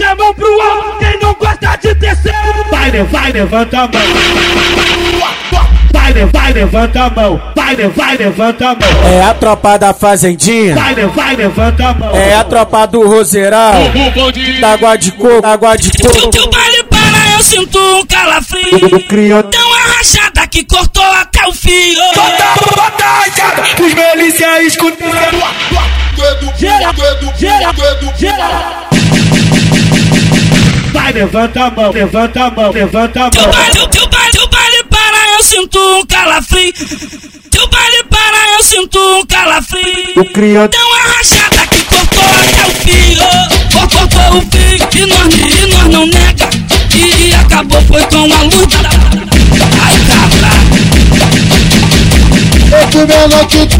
Levante a mão pro alto, quem não gosta de descer. Vai, vai, levanta a mão. Vai, vai, levanta a mão. Vai, vai, levanta a mão. É a tropa da fazendinha. Vai, vai, levanta a mão. É a tropa do roseirão. Da água de coco, água de coco. Que o baile para, eu sinto um calafrio. Deu uma rachada que cortou até o fio. Bota, bota a rachada, os melícia escutando. Gira, gira, gira. Vai, levanta a mão, levanta a mão, levanta a Que o mão. baile, que o baile, o baile para, eu sinto um calafrio. Que o baile para, eu sinto um calafrio. Cria Deu uma rachada que cortou até o fio. Cor- Cortou o fio e nós, e nós não nega. E acabou foi com a luta. Ai, cabra. Menor que tu,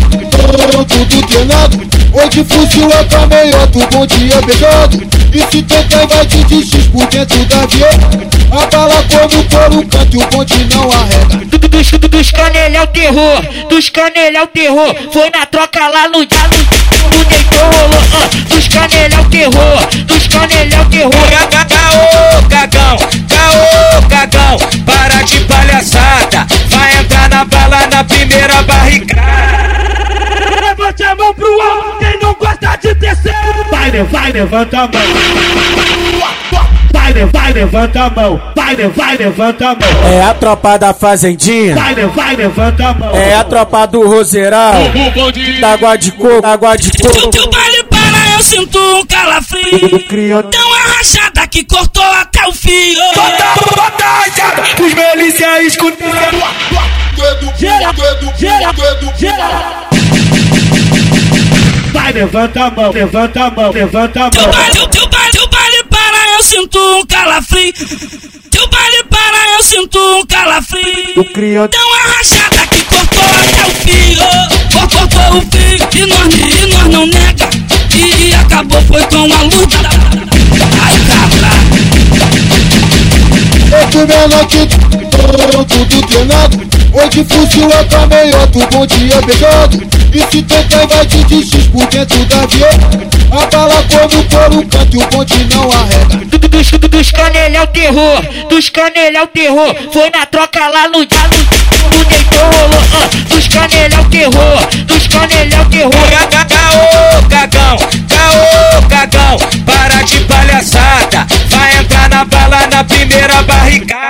tudo treinado. Hoje fuzil é também outro bom dia beijado. E se tentar vai te desistir por dentro da vieta. A bala como couro canta e o bonde não arrega. dos, dos canelha é terror, dos canelha é terror. Foi na troca lá no dia, no, no Vai, vai, levanta a mão. Vai, vai, levanta a mão. Vai, vai, levanta a mão. é a tropa da fazendinha. Vai, vai, levanta a mão. É a tropa do roseirão. Da água de coco, água de Que o coco. baile para, eu sinto um calafrio. Cria Deu uma rachada que cortou até o fio. Bota, bota a rachada, os melícia escutando. Gira, gira, gira. Vai, levanta a mão, levanta a mão, levanta a Que o mão. baile, que o baile, que o baile para, eu sinto um calafrio. Que o baile para, eu sinto um calafrio. Cria Deu uma rachada que cortou até o fio. Cor- Cortou o fio e nós, e nós não nega. E acabou foi com a luta. Ai, cabra. Outro menor que tu, tudo treinado. Hoje fuzil é também outro bom dia beijado. E se tentar vai te desistir por dentro da vieta. A bala como couro canta e o bonde não arrega. dos, dos é o terror, dos é o terror. Foi na troca lá no dia, no, deitou, rolou. ah. dos é o terror, dos é o terror. Caô, cagão, caô, cagão, para de palhaçada. Vai entrar na bala na primeira barricada.